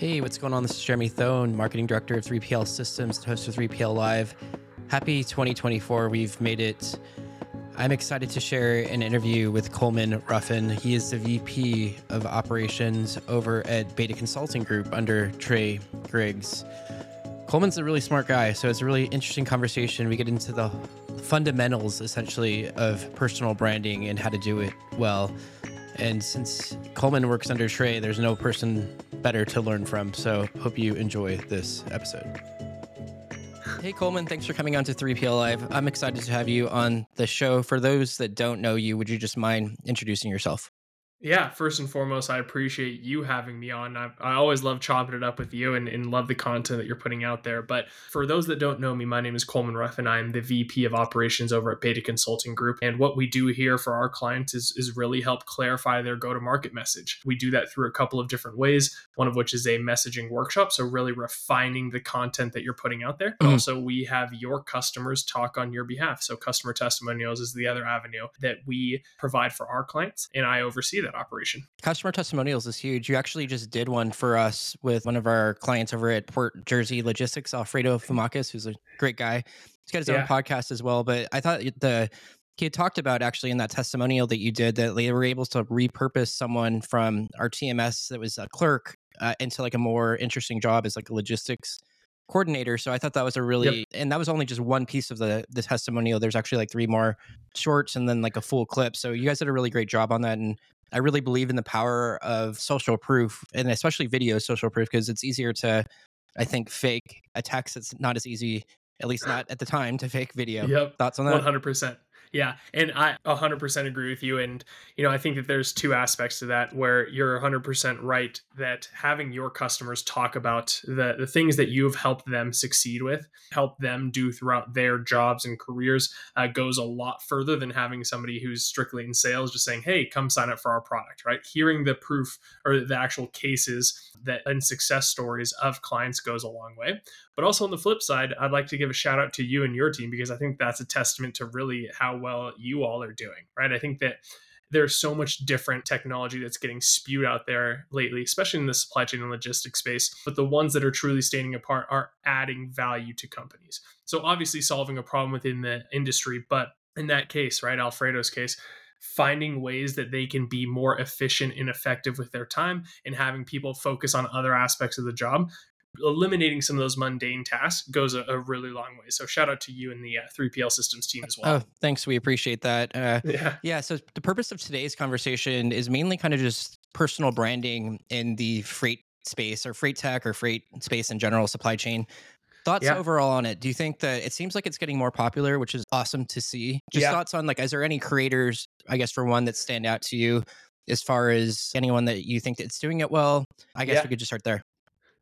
Hey, what's going on? This is Jeremy Thone, Marketing Director of 3PL Systems, host of 3PL Live. Happy 2024. We've made it. I'm excited to share an interview with Coleman Ruffin. He is the VP of Operations over at Beta Consulting Group under Trey Griggs. Coleman's a really smart guy, so it's a really interesting conversation. We get into the fundamentals, essentially, of personal branding and how to do it well. And since Coleman works under Trey, there's no person better to learn from. So hope you enjoy this episode. Hey Coleman, thanks for coming on to 3PL Live. I'm excited to have you on the show. For those that don't know you, would you just mind introducing yourself? Yeah, first and foremost, I appreciate you having me on. I, I always love chopping it up with you and, and, love the content that you're putting out there. But for those that don't know me, my name is Coleman Ruffin I'm the VP of Operations over at Beta Consulting Group. And what we do here for our clients is, is really help clarify their go to market message. We do that through a couple of different ways, one of which is a messaging workshop. So, really refining the content that you're putting out there. Mm-hmm. Also, we have your customers talk on your behalf. So, customer testimonials is the other avenue that we provide for our clients. And I oversee that that operation. Customer testimonials is huge. You actually just did one for us with one of our clients over at Port Jersey Logistics, Alfredo Fumakis, who's a great guy. He's got his yeah. own podcast as well. But I thought the he had talked about actually in that testimonial that you did that they were able to repurpose someone from our TMS that was a clerk uh, into like a more interesting job as like a logistics coordinator. So I thought that was a really, yep. and that was only just one piece of the the testimonial. There's actually like three more shorts and then like a full clip. So you guys did a really great job on that, and I really believe in the power of social proof and especially video social proof because it's easier to, I think, fake a text. It's not as easy, at least not at the time, to fake video. Yep. Thoughts on that? 100%. Yeah, and I 100% agree with you. And you know, I think that there's two aspects to that where you're 100% right that having your customers talk about the the things that you've helped them succeed with, help them do throughout their jobs and careers, uh, goes a lot further than having somebody who's strictly in sales just saying, "Hey, come sign up for our product." Right? Hearing the proof or the actual cases that and success stories of clients goes a long way. But also on the flip side, I'd like to give a shout out to you and your team because I think that's a testament to really how well you all are doing, right? I think that there's so much different technology that's getting spewed out there lately, especially in the supply chain and logistics space. But the ones that are truly standing apart are adding value to companies. So obviously solving a problem within the industry, but in that case, right, Alfredo's case, finding ways that they can be more efficient and effective with their time and having people focus on other aspects of the job eliminating some of those mundane tasks goes a, a, really long way. So shout out to you and the uh, 3PL systems team as well. Oh, thanks. We appreciate that. Uh, yeah. Yeah. So the purpose of today's conversation is mainly kind of just personal branding in the freight space or freight tech or freight space in general, supply chain. Thoughts yeah. overall on it? Do you think that it seems like it's getting more popular, which is awesome to see? Just yeah. thoughts on like, is there any creators, I guess, for one that stand out to you as far as anyone that you think that's doing it well? I guess yeah. we could just start there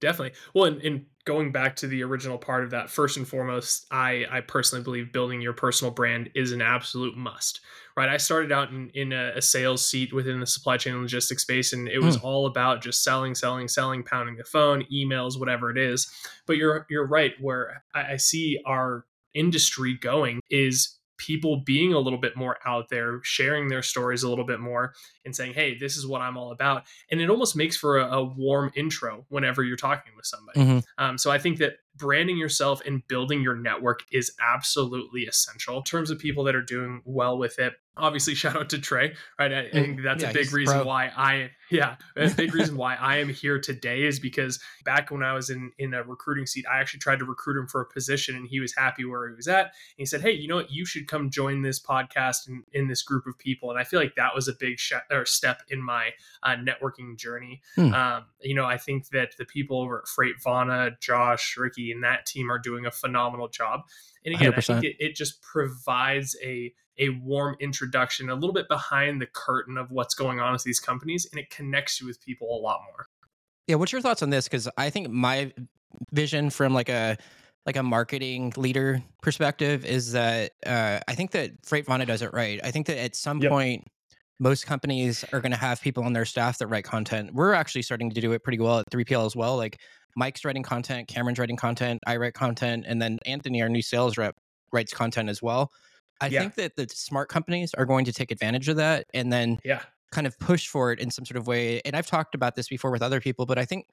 definitely. Well, and, and, going back to the original part of that, first and foremost, I I personally believe building your personal brand is an absolute must. Right. I started out in, in a, a sales seat within the supply chain and logistics space, and it was mm. all about just selling, selling, selling, pounding the phone, emails, whatever it is. But you're you're right. Where I, I see our industry going is people being a little bit more out there, sharing their stories a little bit more, and saying, "Hey, this is what I'm all about." And it almost makes for a, a warm intro whenever you're talking with somebody. Mm-hmm. Um, so I think that branding yourself and building your network is absolutely essential in terms of people that are doing well with it obviously shout out to Trey, right? I, I think that's yeah, a big reason why I yeah, a big reason why I am here today is because back when I was in in a recruiting seat, I actually tried to recruit him for a position and he was happy where he was at. And he said, "Hey, you know what? You should come join this podcast and in this group of people." And I feel like that was a big sh- or step in my uh, networking journey. Hmm. Um, you know, I think that the people over at Freightvana, Josh, Ricky, and that team are doing a phenomenal job. And again, 100%. I think it, it just provides a a warm introduction, a little bit behind the curtain of what's going on with these companies, and it connects you with people a lot more. Yeah, what's your thoughts on this? Because I think my vision from like a like a marketing leader perspective is that uh, I think that Freightvana does it right. I think that at some yep. point most companies are going to have people on their staff that write content. We're actually starting to do it pretty well at 3PL as well. Like Mike's writing content, Cameron's writing content, I write content, and then Anthony, our new sales rep, writes content as well. I yeah. think that the smart companies are going to take advantage of that and then yeah. kind of push for it in some sort of way. And I've talked about this before with other people, but I think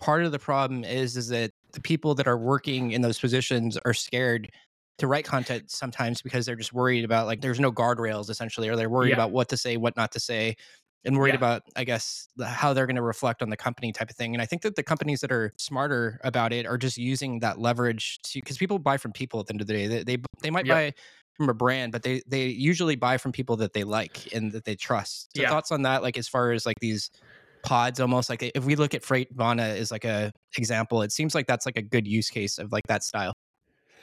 part of the problem is is that the people that are working in those positions are scared to write content sometimes because they're just worried about like there's no guardrails essentially or they're worried Yeah. about what to say what not to say and worried Yeah. about i guess the, how they're going to reflect on the company type of thing and i think that the companies that are smarter about it are just using that leverage to because people buy from people at the end of the day they they, they might Yep. buy from a brand but they they usually buy from people that they like and that they trust so Yeah. thoughts on that like as far as like these pods almost like if we look at Freightvana as like a example it seems like that's like a good use case of like that style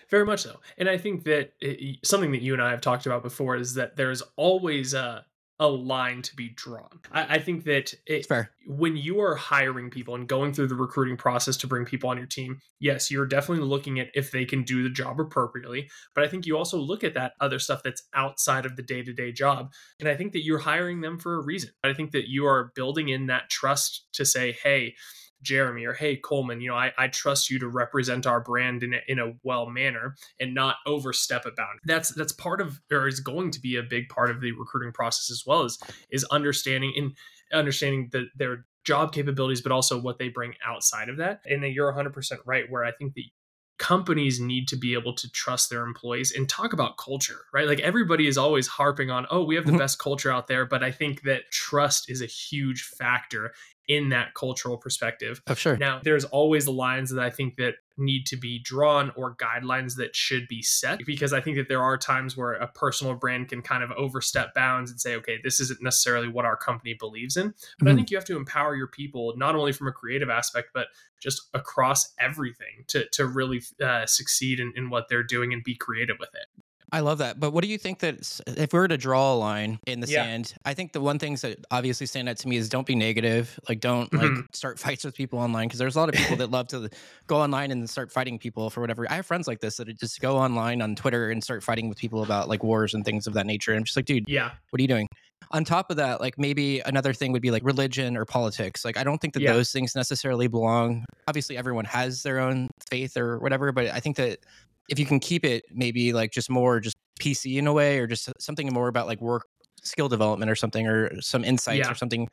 Very much so. And I think that eh, it, something that you and I have talked about before is that there's always a, a line to be drawn. I, I think that it, it's fair when you are hiring people and going through the recruiting process to bring people on your team, yes, you're definitely looking at if they can do the job appropriately. But I think you also look at that other stuff that's outside of the day to day job. And I think that you're hiring them for a reason. I think that you are building in that trust to say, hey, Jeremy or hey Coleman, you know, I, I trust you to represent our brand in a, in a well manner and not overstep a boundary. That's that's part of or is going to be a big part of the recruiting process as well as is understanding and understanding the, their job capabilities, but also what they bring outside of that. And then you're 100% right, where I think that companies need to be able to trust their employees and talk about culture, right? Like everybody is always harping on, oh, we have the Mhm. best culture out there. But I think that trust is a huge factor in that cultural perspective. oh sure Now, there's always the lines that I think that need to be drawn or guidelines that should be set because I think that there are times where a personal brand can kind of overstep bounds and say, okay, this isn't necessarily what our company believes in. But I Mhm. think you have to empower your people not only from a creative aspect, but just across everything to to really uh, succeed in, in what they're doing and be creative with it. I love that. But what do you think that if we were to draw a line in the Yeah. sand, I think the one things that obviously stand out to me is don't be negative. Like don't like Mhm. start fights with people online because there's a lot of people that love to go online and start fighting people for whatever. I have friends like this that just go online on Twitter and start fighting with people about like wars and things of that nature. And I'm just like, dude, Yeah, what are you doing? On top of that, like maybe another thing would be like religion or politics. Like I don't think that Yeah. those things necessarily belong. Obviously, everyone has their own faith or whatever, but I think that if you can keep it maybe like just more just PC in a way, or just something more about like work skill development or something, or some insights Yeah. or something.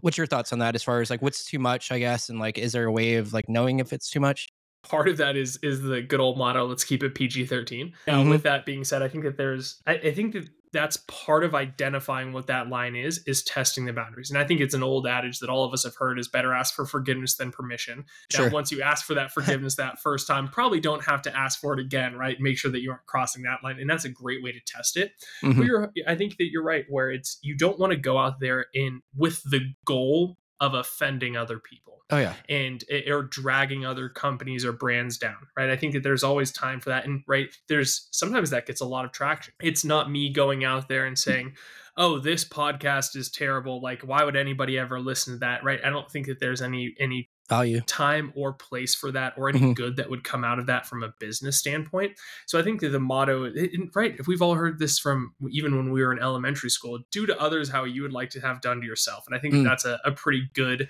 What's your thoughts on that? As far as like what's too much, I guess, and like is there a way of like knowing if it's too much? part of that is is the good old motto let's keep it pg-13 now Mhm. with that being said i think that there's I, I think that that's part of identifying what that line is is testing the boundaries. And i think it's an old adage that all of us have heard is better ask for forgiveness than permission. Sure. now once you ask for that forgiveness that first time probably don't have to ask for it again right? Make sure that you aren't crossing that line. And that's a great way to test it. Mhm. you're, I think that you're right where it's you don't want to go out there in with the goal of offending other people Oh yeah, and eh, or dragging other companies or brands down right? I think that there's always time for that and right there's sometimes that gets a lot of traction. It's not me going out there and saying oh this podcast is terrible like why would anybody ever listen to that right i don't think that there's any any value. time or place for that or any Mhm. good that would come out of that from a business standpoint so i think that the motto right if we've all heard this from even when we were in elementary school do to others how you would like to have done to yourself and i think that Mm. that's a, a pretty good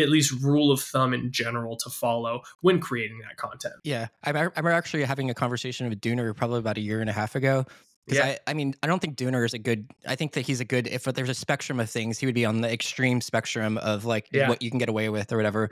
at least rule of thumb in general to follow when creating that content Yeah, I I remember actually having a conversation with Dooner probably about a year and a half ago. Because Yeah. I, I mean, I don't think Dooner is a good. I think that he's a good. If there's a spectrum of things, he would be on the extreme spectrum of like Yeah. what you can get away with or whatever.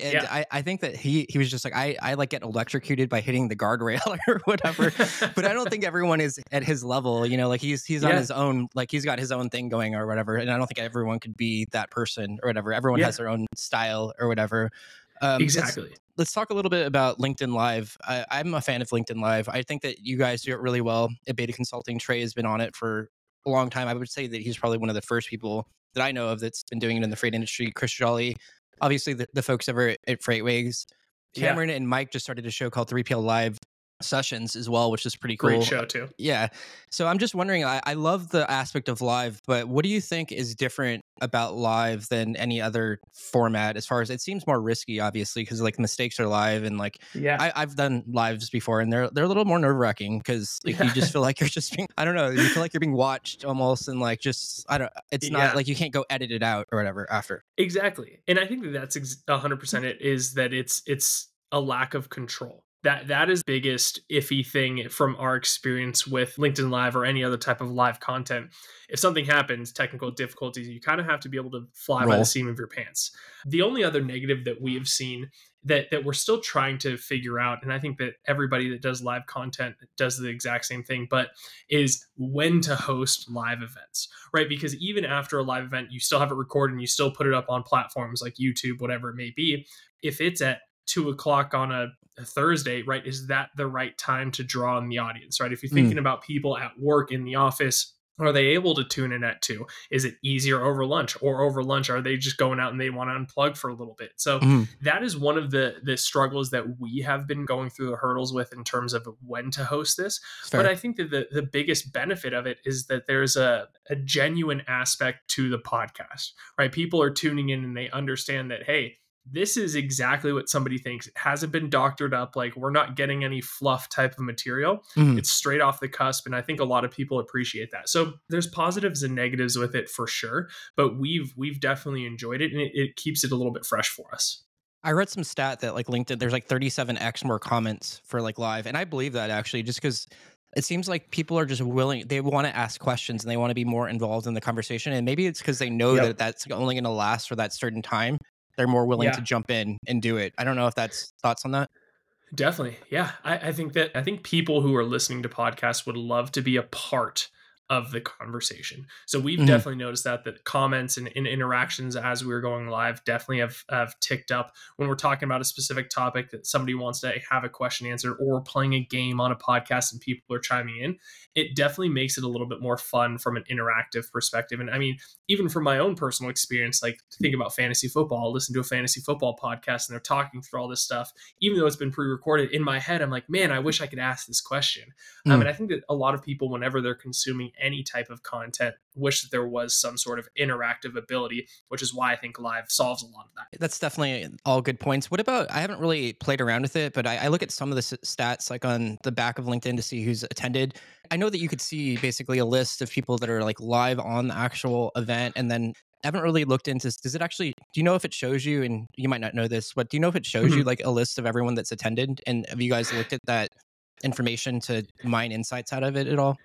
And Yeah. I, I think that he he was just like I I like get electrocuted by hitting the guardrail or whatever. but I don't think everyone is at his level. You know, like he's he's on his own. Like he's got his own thing going or whatever. And I don't think everyone could be that person or whatever. Everyone Yeah. has their own style or whatever. Um, exactly let's talk a little bit about LinkedIn Live. I, I'm a fan of LinkedIn Live. I think that you guys do it really well at Beta Consulting. Trey has been on it for a long time. I would say that he's probably one of the first people that I know of that's been doing it in the freight industry. Chris Jolly, obviously the, the folks over at FreightWaves. Yeah. Cameron and Mike just started a show called 3PL Live Sessions as well, which is pretty cool. great show too Yeah. So I'm just wondering, I, I love the aspect of live, but what do you think is different about live than any other format as far as it seems more risky, obviously, because like mistakes are live and like yeah I, I've done lives before and they're they're a little more nerve wracking because like, you just feel like you're just being I don't know, you feel like you're being watched almost and like just I don't it's not Yeah. like you can't go edit it out or whatever after. Exactly. And I think that that's ex- 100% it is that it's it's a lack of control. That that is biggest iffy thing from our experience with linkedin live or any other type of live content. If something happens technical difficulties you kind of have to be able to fly Roll. by the seam of your pants. The only other negative that we have seen that that we're still trying to figure out and i think that everybody that does live content does the exact same thing but is when to host live events right? Because even after a live event you still have it recorded and you still put it up on platforms like youtube whatever it may be. If it's at two o'clock on a, a, Thursday, right? Is that the right time to draw in the audience, right? If you're thinking mm. about people at work in the office, are they able to tune in at two? Is it easier over lunch or over lunch? Are they just going out and they want to unplug for a little bit? So mm. that is one of the the struggles that we have been going through the hurdles with in terms of when to host this. But I think that the, the biggest benefit of it is that there's a, a genuine aspect to the podcast, right? People are tuning in and they understand that, hey, this is exactly what somebody thinks. It hasn't been doctored up. Like we're not getting any fluff type of material. Mm-hmm. It's straight off the cusp. And I think a lot of people appreciate that. So there's positives and negatives with it for sure. But we've we've definitely enjoyed it and it, it keeps it a little bit fresh for us. I read some stat that like LinkedIn, there's like 37x more comments for like live. And I believe that actually just because it seems like people are just willing they want to ask questions and they want to be more involved in the conversation and maybe it's because they know yep. that that's only going to last for that certain time they're more willing yeah. to jump in and do it. I don't know if that's thoughts on that. Definitely. Yeah. I, I, think that I think people who are listening to podcasts would love to be a part of the conversation. So we've mm-hmm. definitely noticed that the comments and, and, interactions as we are going live definitely have, have ticked up when we're talking about a specific topic that somebody wants to have a question answered or playing a game on a podcast and people are chiming in. It definitely makes it a little bit more fun from an interactive perspective. And I mean, even from my own personal experience, like think about fantasy football, I'll listen to a fantasy football podcast and they're talking through all this stuff, even though it's been pre-recorded in my head, I'm like, man, I wish I could ask this question. Mm. Um, and I think that a lot of people, whenever they're consuming any type of content wish that there was some sort of interactive ability which is why i think live solves a lot of that. That's definitely all good points. What about i haven't really played around with it but i, I look at some of the stats like on the back of linkedin to see who's attended. I know that you could see basically a list of people that are like live on the actual event and then I haven't really looked into does it actually do you know if it shows you and you might not know this but do you know if it shows you mm-hmm. like a list of everyone that's attended? And have you guys looked at that information to mine insights out of it at all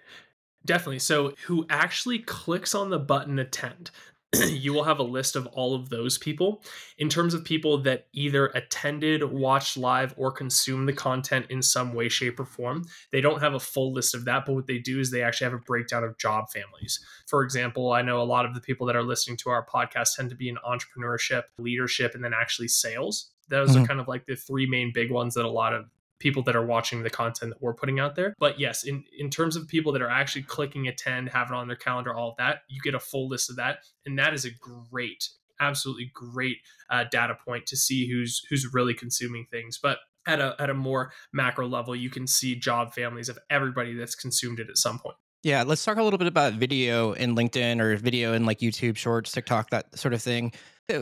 Definitely. So, who actually clicks on the button attend? you will have a list of all of those people. In terms of people that either attended, watched live, or consumed the content in some way, shape, or form, they don't have a full list of that. But what they do is they actually have a breakdown of job families. For example, I know a lot of the people that are listening to our podcast tend to be in entrepreneurship, leadership, and then actually sales. Those mm-hmm. are kind of like the three main big ones that a lot of people that are watching the content that we're putting out there. But yes, in, in terms of people that are actually clicking attend, have it on their calendar, all of that, you get a full list of that. And that is a great, absolutely great uh, data point to see who's who's really consuming things. But at a at a more macro level, you can see job families of everybody that's consumed it at some point. Yeah, let's talk a little bit about video in LinkedIn or video in like YouTube Shorts, TikTok, that sort of thing.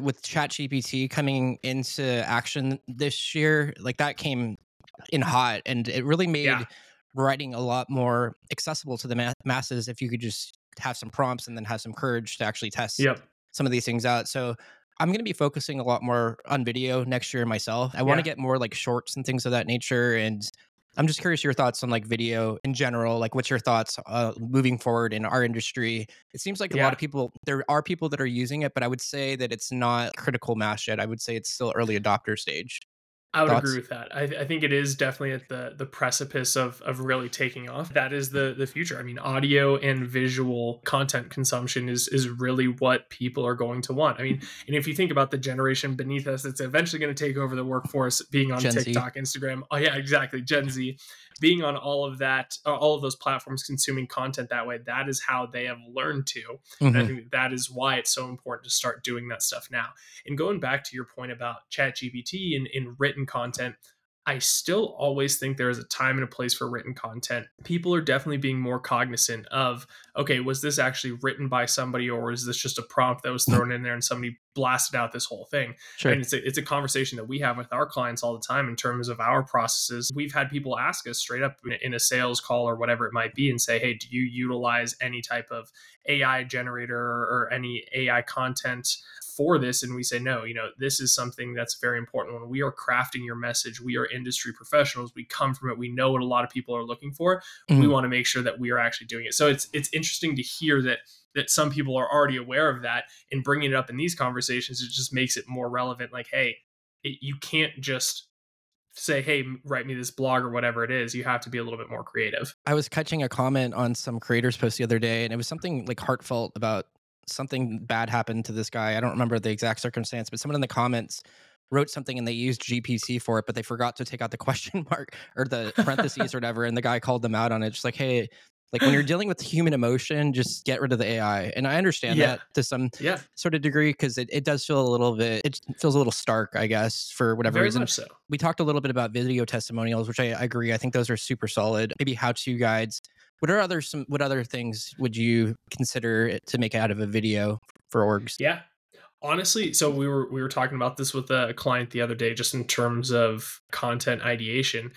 With ChatGPT coming into action this year, like that came in hot, and it really made yeah. writing a lot more accessible to the ma- masses if you could just have some prompts and then have some courage to actually test yep. some of these things out. So I'm going to be focusing a lot more on video next year myself. I yeah. want to get more like shorts and things of that nature. And I'm just curious your thoughts on like video in general. Like, what's your thoughts uh, moving forward in our industry? It seems like yeah. a lot of people, there are people that are using it, but I would say that it's not critical mass yet. I would say it's still early adopter stage. I would Thoughts? agree with that. I, I, think it is definitely at the the precipice of of really taking off. That is the the future. I mean, audio and visual content consumption is is really what people are going to want. I mean, and if you think about the generation beneath us, it's eventually going to take over the workforce, being on Gen TikTok, Z. Instagram. Oh yeah, exactly, Gen Z, being on all of that, uh, all of those platforms, consuming content that way. That is how they have learned to. Mm-hmm. And I mm-hmm. think that is why it's so important to start doing that stuff now. And going back to your point about ChatGPT and in written written content. I still always think there is a time and a place for written content. People are definitely being more cognizant of, okay, was this actually written by somebody or is this just a prompt that was mm. thrown in there and somebody blasted out this whole thing? Sure. And it's a, it's a conversation that we have with our clients all the time in terms of our processes. We've had people ask us straight up in a sales call or whatever it might be and say, hey, do you utilize any type of AI generator or any AI content for this and we say no you know this is something that's very important. When we are crafting your message we are industry professionals. We come from it. We know what a lot of people are looking for. Mm-hmm. we want to make sure that we are actually doing it. So it's it's interesting to hear that that some people are already aware of that and bringing it up in these conversations it just makes it more relevant like hey it, you can't just say hey write me this blog or whatever it is. You have to be a little bit more creative. I was catching a comment on some creators post the other day and it was something like heartfelt about something bad happened to this guy i don't remember the exact circumstance but someone in the comments wrote something and they used GPT for it but they forgot to take out the question mark or the parentheses or whatever and the guy called them out on it just like hey like when you're dealing with human emotion, just get rid of the AI. And I understand yeah. that to some yeah. sort of degree because it, it does feel a little bit, it feels a little stark, I guess, for whatever Very reason. So. We talked a little bit about video testimonials, which I, I agree. I think those are super solid. Maybe how to guides. What are other some what other things would you consider to make out of a video for orgs? Yeah, honestly so we were we were talking about this with a client the other day just in terms of content ideation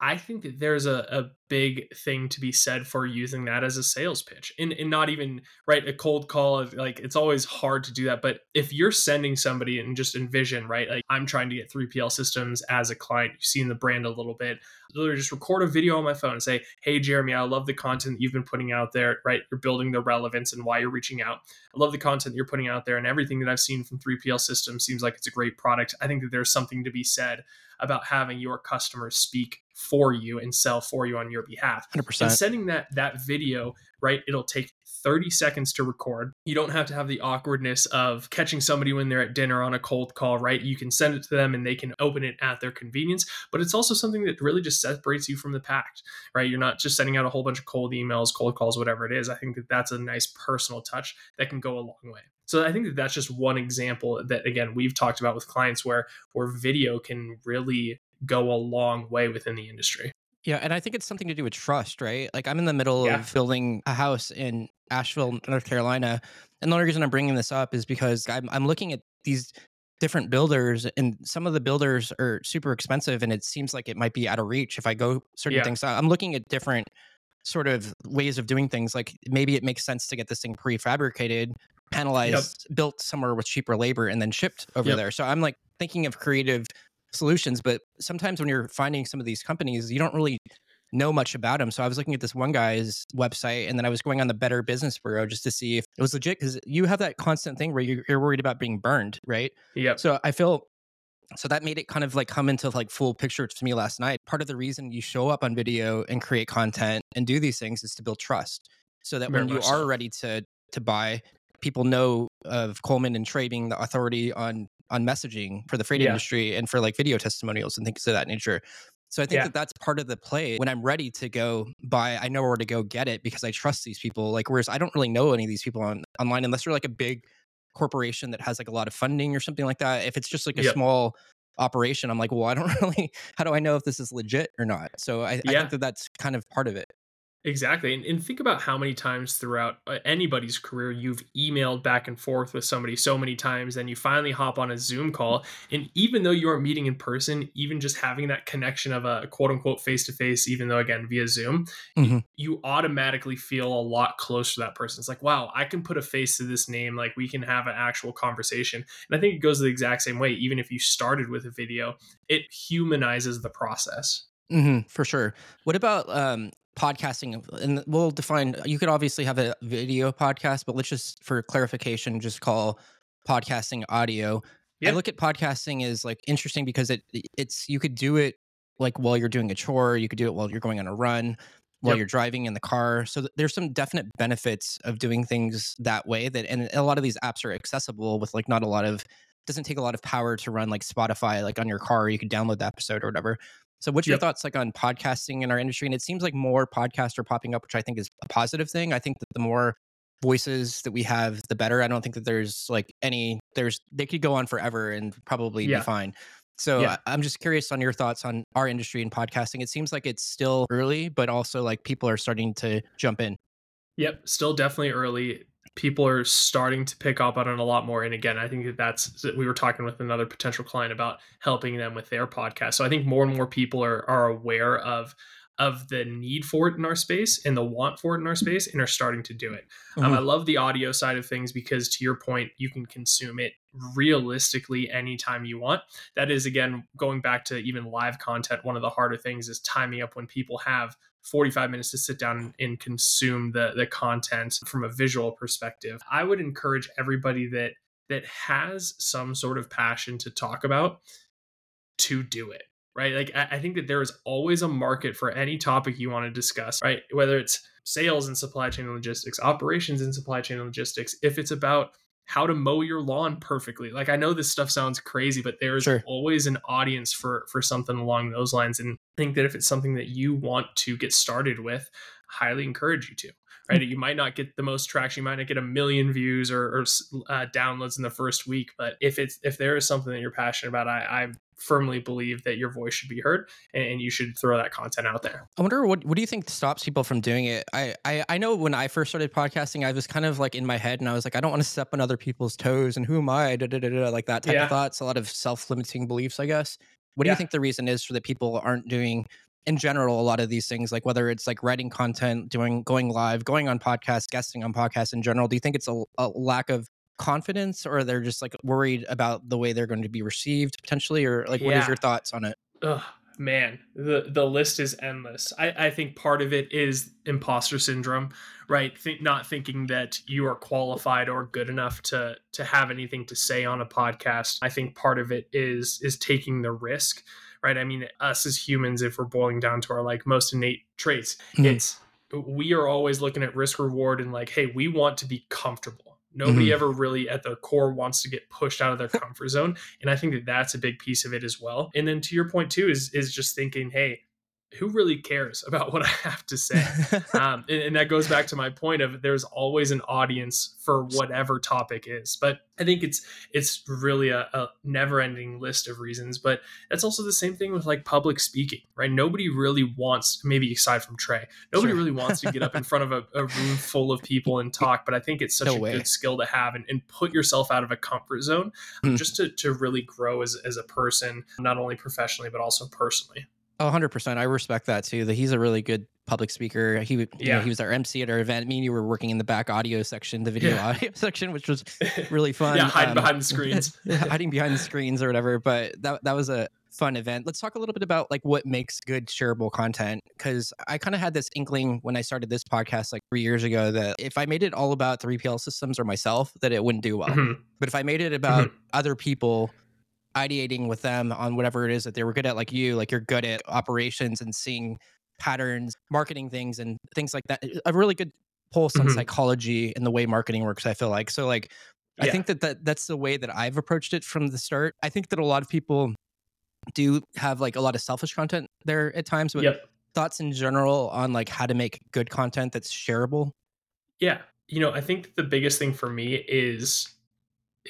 I think that there's a, a big thing to be said for using that as a sales pitch and, and not even right a cold call like it's always hard to do that but if you're sending somebody and just envision right like i'm trying to get 3pl systems as a client you've seen the brand a little bit literally just record a video on my phone and say hey jeremy i love the content you've been putting out there right you're building the relevance and why you're reaching out i love the content you're putting out there and everything that i've seen from 3pl systems seems like it's a great product. I think that there's something to be said about having your customers speak for you and sell for you on your behalf. 100%. And sending that that video, right? It'll take 30 seconds to record. You don't have to have the awkwardness of catching somebody when they're at dinner on a cold call, right? You can send it to them and they can open it at their convenience, but it's also something that really just separates you from the pack, right? You're not just sending out a whole bunch of cold emails, cold calls, whatever it is. I think that that's a nice personal touch that can go a long way. So I think that that's just one example that again we've talked about with clients where where video can really go a long way within the industry. Yeah, and I think it's something to do with trust, right? Like I'm in the middle yeah. of building a house in Asheville, North Carolina, and the only reason I'm bringing this up is because I'm I'm looking at these different builders and some of the builders are super expensive and it seems like it might be out of reach if I go certain yeah. things. I'm looking at different sort of ways of doing things like maybe it makes sense to get this thing prefabricated panelized yep. built somewhere with cheaper labor and then shipped over yep. there so i'm like thinking of creative solutions but sometimes when you're finding some of these companies you don't really know much about them so i was looking at this one guy's website and then i was going on the better business bureau just to see if it was legit because you have that constant thing where you're worried about being burned right? Yeah so i feel so that made it kind of like come into like full picture to me last night. Part of the reason you show up on video and create content and do these things is to build trust so that Very when you so. are ready to to buy people know of coleman and Trading, the authority on on messaging for the freight yeah. industry and for like video testimonials and things of that nature. So I think yeah. that that's part of the play. When I'm ready to go buy, I know where to go get it because I trust these people. Like, whereas I don't really know any of these people on online unless they're like a big corporation that has like a lot of funding or something like that. If it's just like a yep. small operation, I'm like, well, I don't really. How do I know if this is legit or not? So I, yeah. I think that that's kind of part of it. Exactly. And, and, think about how many times throughout uh, anybody's career you've emailed back and forth with somebody so many times, and you finally hop on a Zoom call. And even though you aren't meeting in person, even just having that connection of a quote unquote face to face, even though again via Zoom, mm-hmm. you automatically feel a lot closer to that person. It's like, wow, I can put a face to this name. Like we can have an actual conversation. And I think it goes the exact same way. Even if you started with a video, it humanizes the process. Mm-hmm, for sure. What about um, podcasting and we'll define you could obviously have a video podcast but let's just for clarification just call podcasting audio yep. i look at podcasting as like interesting because it it's you could do it like while you're doing a chore you could do it while you're going on a run while yep. you're driving in the car so there's some definite benefits of doing things that way that and a lot of these apps are accessible with like not a lot of doesn't take a lot of power to run like spotify like on your car you could download the episode or whatever so, what's your yep. thoughts like on podcasting in our industry? And it seems like more podcasts are popping up, which I think is a positive thing. I think that the more voices that we have, the better. I don't think that there's like any there's they could go on forever and probably yeah. be fine. So yeah. I'm just curious on your thoughts on our industry and podcasting. It seems like it's still early, but also like people are starting to jump in. Yep, still definitely early people are starting to pick up on it a lot more. And again, I think that that's we were talking with another potential client about helping them with their podcast. So I think more and more people are are aware of of the need for it in our space and the want for it in our space and are starting to do it. Mm-hmm. Um, I love the audio side of things because, to your point, you can consume it realistically anytime you want. That is, again, going back to even live content, one of the harder things is timing up when people have 45 minutes to sit down and consume the, the content from a visual perspective. I would encourage everybody that that has some sort of passion to talk about to do it right? Like I, think that there is always a market for any topic you want to discuss, right? Whether it's sales and supply chain and logistics, operations and supply chain and logistics, if it's about how to mow your lawn perfectly. Like I know this stuff sounds crazy, but there's sure. always an audience for for something along those lines. And think that if it's something that you want to get started with, highly encourage you to. Right, mm-hmm. you might not get the most traction, you might not get a million views or, or uh, downloads in the first week, but if it's if there is something that you're passionate about, I, I firmly believe that your voice should be heard and you should throw that content out there. I wonder what what do you think stops people from doing it? I, I I know when I first started podcasting, I was kind of like in my head and I was like, I don't want to step on other people's toes and who am I? Da, da, da, like that type yeah. of thoughts, a lot of self-limiting beliefs, I guess. What do yeah. you think the reason is for that people aren't doing in general a lot of these things like whether it's like writing content doing going live going on podcasts guesting on podcasts in general do you think it's a, a lack of confidence or they're just like worried about the way they're going to be received potentially or like what yeah. is your thoughts on it Ugh, man the the list is endless. I i think part of it is imposter syndrome right? Think, not thinking that you are qualified or good enough to to have anything to say on a podcast. I think part of it is is taking the risk right? I mean us as humans if we're boiling down to our like most innate traits mm-hmm. it's we are always looking at risk reward and like hey we want to be comfortable Nobody mm-hmm. ever really at their core wants to get pushed out of their comfort zone, and I think that that's a big piece of it as well. And then to your point too is is just thinking, hey, who really cares about what I have to say? um, and, and, that goes back to my point of there's always an audience for whatever topic is. But I think it's it's really a, a never-ending list of reasons. But that's also the same thing with like public speaking, right? Nobody really wants, maybe aside from Trey, nobody sure. really wants to get up in front of a, a, room full of people and talk. But I think it's such no a way. good skill to have and, and, put yourself out of a comfort zone mm. just to, to really grow as, as a person, not only professionally but also personally. Oh, 100%. I respect that too. That he's a really good public speaker. He yeah. Know, he was our MC at our event. Me and you were working in the back audio section, the video yeah. audio section, which was really fun. yeah, hiding um, behind the screens. hiding behind the screens or whatever. But that that was a fun event. Let's talk a little bit about like what makes good shareable content cuz I kind of had this inkling when I started this podcast like 3 years ago that if I made it all about 3PL systems or myself that it wouldn't do well. Mm-hmm. But if I made it about mm-hmm. other people ideating with them on whatever it is that they were good at, like you, like you're good at operations and seeing patterns, marketing things, and things like that. A really good pulse on mm-hmm. psychology and the way marketing works. I feel like so. Like, yeah. I think that, that that's the way that I've approached it from the start. I think that a lot of people do have like a lot of selfish content there at times, but yep. thoughts in general on like how to make good content that's shareable. Yeah, you know, I think the biggest thing for me is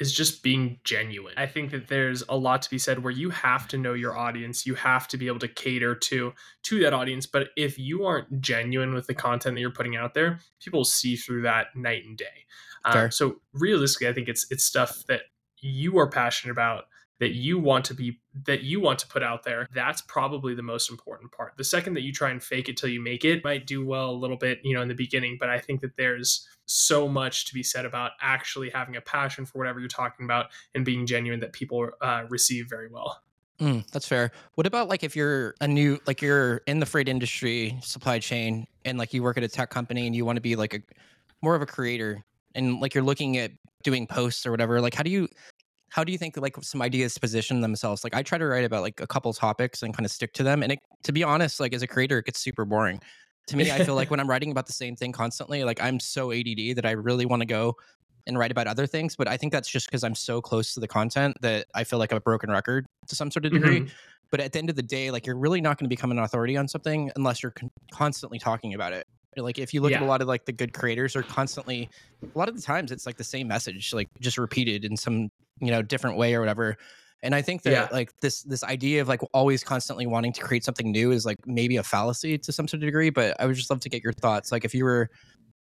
is just being genuine. I think that there's a lot to be said where you have to know your audience, you have to be able to cater to to that audience, but if you aren't genuine with the content that you're putting out there, people see through that night and day. Um, so realistically, I think it's it's stuff that you are passionate about that you want to be that you want to put out there that's probably the most important part the second that you try and fake it till you make it might do well a little bit you know in the beginning but i think that there's so much to be said about actually having a passion for whatever you're talking about and being genuine that people uh, receive very well Mm, that's fair. What about like if you're a new, like you're in the freight industry, supply chain, and like you work at a tech company and you want to be like a more of a creator and like you're looking at doing posts or whatever, like how do you how do you think like some ideas position themselves? Like i try to write about like a couple topics and kind of stick to them and it, to be honest like as a creator it gets super boring. To me i feel like when i'm writing about the same thing constantly like i'm so add that i really want to go and write about other things but i think that's just because i'm so close to the content that i feel like i'm a broken record to some sort of degree. Mm-hmm. but at the end of the day like you're really not going to become an authority on something unless you're con- constantly talking about it like if you look yeah. at a lot of like the good creators are constantly a lot of the times it's like the same message like just repeated in some you know different way or whatever and i think that yeah. like this this idea of like always constantly wanting to create something new is like maybe a fallacy to some sort of degree but i would just love to get your thoughts like if you were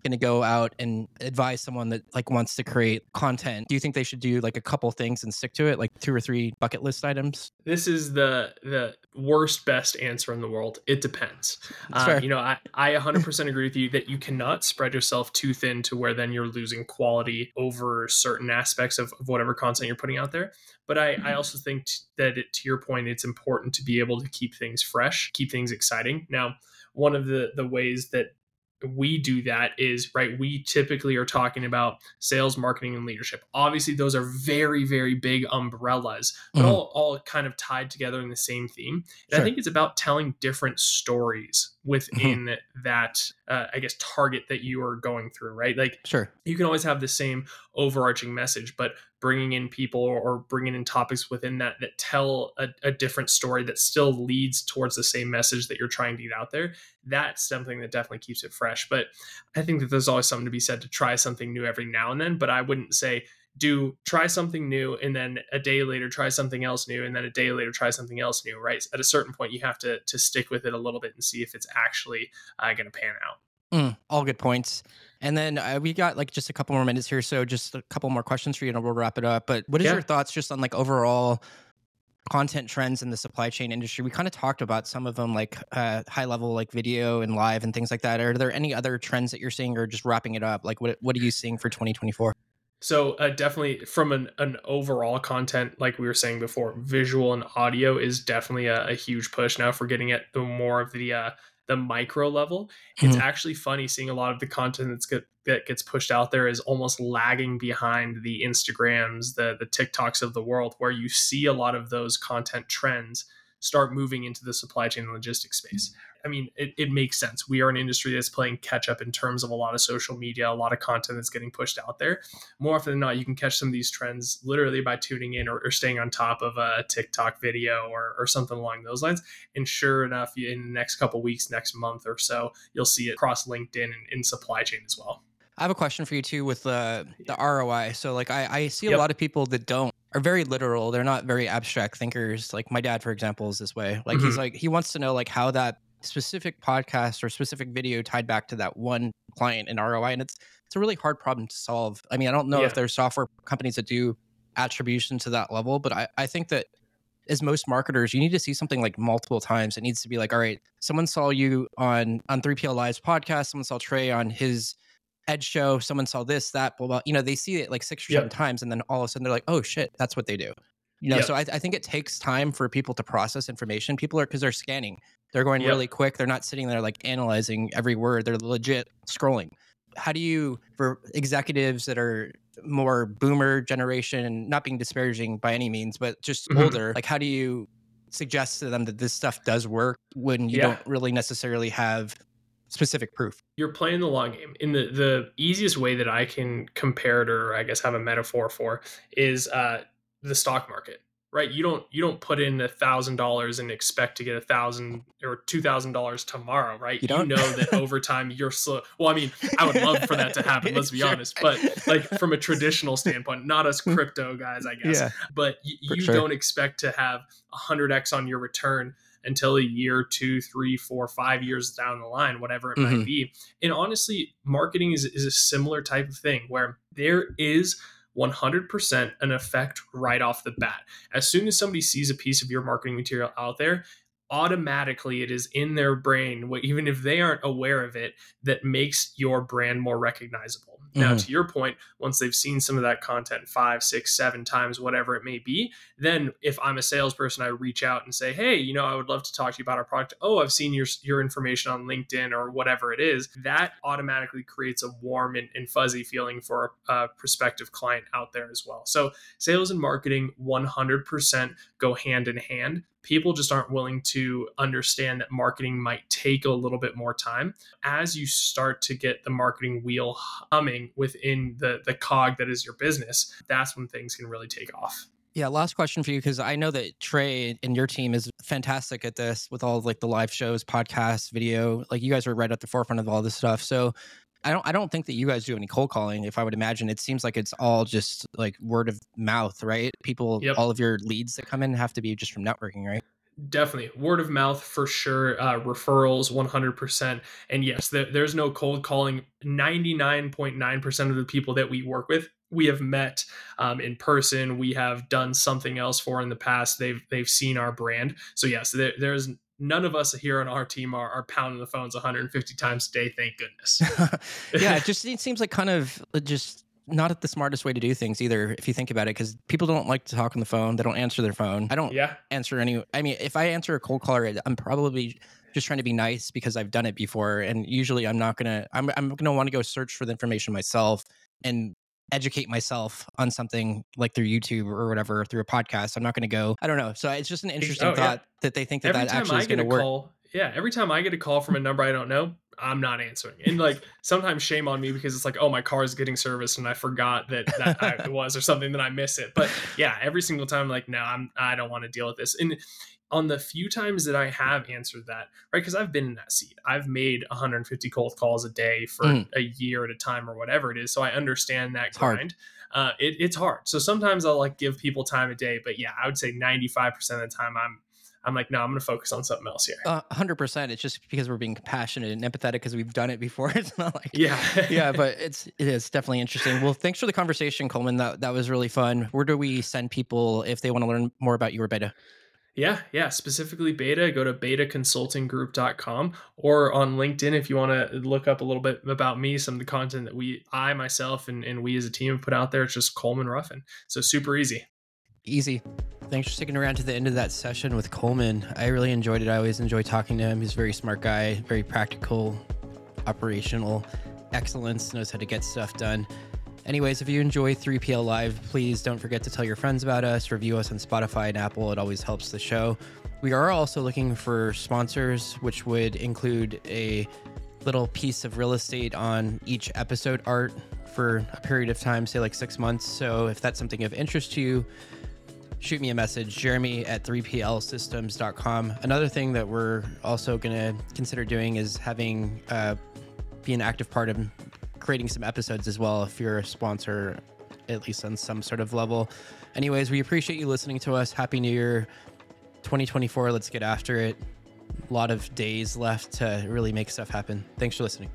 going to go out and advise someone that like wants to create content, do you think they should do like a couple things and stick to it, like two or three bucket list items? This is the the worst best answer in the world. It depends. Uh, you know, I I 100% agree with you that you cannot spread yourself too thin to where then you're losing quality over certain aspects of, of whatever content you're putting out there. But I, I mm-hmm. also think t- that it, to your point, it's important to be able to keep things fresh, keep things exciting. Now, one of the the ways that we do that is right we typically are talking about sales marketing and leadership obviously those are very very big umbrellas but mm-hmm. all, all kind of tied together in the same theme and sure. i think it's about telling different stories within mm-hmm. that uh, i guess target that you are going through right like sure you can always have the same overarching message but bringing in people or bringing in topics within that that tell a, a, different story that still leads towards the same message that you're trying to get out there that's something that definitely keeps it fresh. But i think that there's always something to be said to try something new every now and then but i wouldn't say do try something new and then a day later try something else new and then a day later try something else new right? At a certain point you have to to stick with it a little bit and see if it's actually uh, going to pan out. Mm, all good points. And then uh, we got like just a couple more minutes here, so just a couple more questions for you, and we'll wrap it up. But what is yeah. your thoughts just on like overall content trends in the supply chain industry? We kind of talked about some of them, like uh, high level, like video and live and things like that. Are there any other trends that you're seeing, or just wrapping it up? Like, what what are you seeing for 2024? So uh, definitely from an, an overall content, like we were saying before, visual and audio is definitely a, a huge push. Now, if we're getting at the more of the uh, the micro level, mm-hmm. it's actually funny seeing a lot of the content that's get, that gets pushed out there is almost lagging behind the Instagrams, the the TikToks of the world, where you see a lot of those content trends start moving into the supply chain and logistics space. I mean, it, it makes sense. We are an industry that's playing catch up in terms of a lot of social media, a lot of content that's getting pushed out there. More often than not, you can catch some of these trends literally by tuning in or, or staying on top of a TikTok video or, or something along those lines. And sure enough, in the next couple weeks, next month or so, you'll see it across LinkedIn and in supply chain as well. I have a question for you too with the the ROI. So like I, I see a yep. lot of people that don't are very literal. They're not very abstract thinkers. Like my dad, for example, is this way. Like mm-hmm. he's like he wants to know like how that specific podcast or specific video tied back to that one client in ROI. And it's it's a really hard problem to solve. I mean, I don't know yeah. if there's software companies that do attribution to that level, but I, I think that as most marketers, you need to see something like multiple times. It needs to be like, all right, someone saw you on on 3PL Live's podcast, someone saw Trey on his Edge show, someone saw this, that, blah, blah. You know, they see it like six or yep. seven times, and then all of a sudden they're like, oh shit, that's what they do. You know, yep. so I, I, think it takes time for people to process information. People are because they're scanning. They're going yep. really quick. They're not sitting there like analyzing every word. They're legit scrolling. How do you, for executives that are more boomer generation, not being disparaging by any means, but just mm-hmm. older, like how do you suggest to them that this stuff does work when you yeah. don't really necessarily have specific proof? You're playing the long game. In the the easiest way that I can compare it, or I guess have a metaphor for, is uh, the stock market right you don't you don't put in a thousand dollars and expect to get a thousand or two thousand dollars tomorrow right you, don't? you know that over time you're slow well i mean i would love for that to happen let's be sure. honest but like from a traditional standpoint not us hmm. crypto guys i guess yeah, but y- you sure. don't expect to have 100x on your return until a year, two, three, four, five years down the line, whatever it mm-hmm. might be. And honestly, marketing is, is a similar type of thing where there is 100% an effect right off the bat. As soon as somebody sees a piece of your marketing material out there, automatically it is in their brain, even if they aren't aware of it, that makes your brand more recognizable. Mm-hmm. Now, to your point, once they've seen some of that content five, six, seven times, whatever it may be, then if I'm a salesperson, I reach out and say, "Hey, you know, I would love to talk to you about our product." Oh, I've seen your your information on LinkedIn or whatever it is. That automatically creates a warm and, and fuzzy feeling for a prospective client out there as well. So, sales and marketing 100% go hand in hand people just aren't willing to understand that marketing might take a little bit more time as you start to get the marketing wheel humming within the the cog that is your business that's when things can really take off yeah, last question for you because I know that Trey and your team is fantastic at this with all of, like the live shows, podcasts, video. Like you guys are right at the forefront of all this stuff. So I don't I don't think that you guys do any cold calling. If I would imagine, it seems like it's all just like word of mouth, right? People, yep. all of your leads that come in have to be just from networking, right? definitely word of mouth for sure uh, referrals 100% and yes there, there's no cold calling 99.9% of the people that we work with we have met um, in person we have done something else for in the past they've they've seen our brand so yes there, there's none of us here on our team are, are pounding the phones 150 times a day thank goodness. Yeah it just it seems like kind of just not the smartest way to do things either if you think about it because people don't like to talk on the phone they don't answer their phone. I don't yeah. answer any i mean if i answer a cold caller i'm probably just trying to be nice because i've done it before and usually i'm not gonna i'm, I'm gonna want to go search for the information myself and educate myself on something like through youtube or whatever through a podcast i'm not gonna go i don't know so it's just an interesting Oh, yeah. thought that they think that every that actually I is gonna work call, yeah, every time I get a call from a number I don't know, I'm not answering. And like sometimes shame on me because it's like, oh, my car is getting serviced and I forgot that that I, it was or something that I miss it. But yeah, every single time, I'm like, no, I'm I don't want to deal with this. And on the few times that I have answered that, right? Because I've been in that seat. I've made 150 cold calls a day for Mm. a year at a time or whatever it is. So I understand that hard. grind. Uh, it, it's hard. So sometimes I'll like give people time a day, but yeah, I would say 95% of the time I'm I'm like, no, I'm going to focus on something else here. Uh, 100% it's just because we're being compassionate and empathetic because we've done it before it's not like yeah. yeah, but it's it is definitely interesting. Well, thanks for the conversation, Coleman. That that was really fun. Where do we send people if they want to learn more about your beta? Yeah. Yeah. Specifically beta, go to betaconsultinggroup.com or on LinkedIn if you want to look up a little bit about me, some of the content that we, I myself, and, and we as a team have put out there. It's just Coleman Ruffin. So super easy. Easy. Thanks for sticking around to the end of that session with Coleman. I really enjoyed it. I always enjoy talking to him. He's a very smart guy, very practical, operational excellence, knows how to get stuff done. Anyways, if you enjoy 3PL Live, please don't forget to tell your friends about us, review us on Spotify and Apple. It always helps the show. We are also looking for sponsors, which would include a little piece of real estate on each episode art for a period of time, say like six months. So if that's something of interest to you, shoot me a message, jeremy at 3plsystems.com. Another thing that we're also going to consider doing is having uh, be an active part of creating some episodes as well if you're a sponsor, at least on some sort of level. Anyways, we appreciate you listening to us. Happy New Year 2024. Let's get after it. A lot of days left to really make stuff happen. Thanks for listening.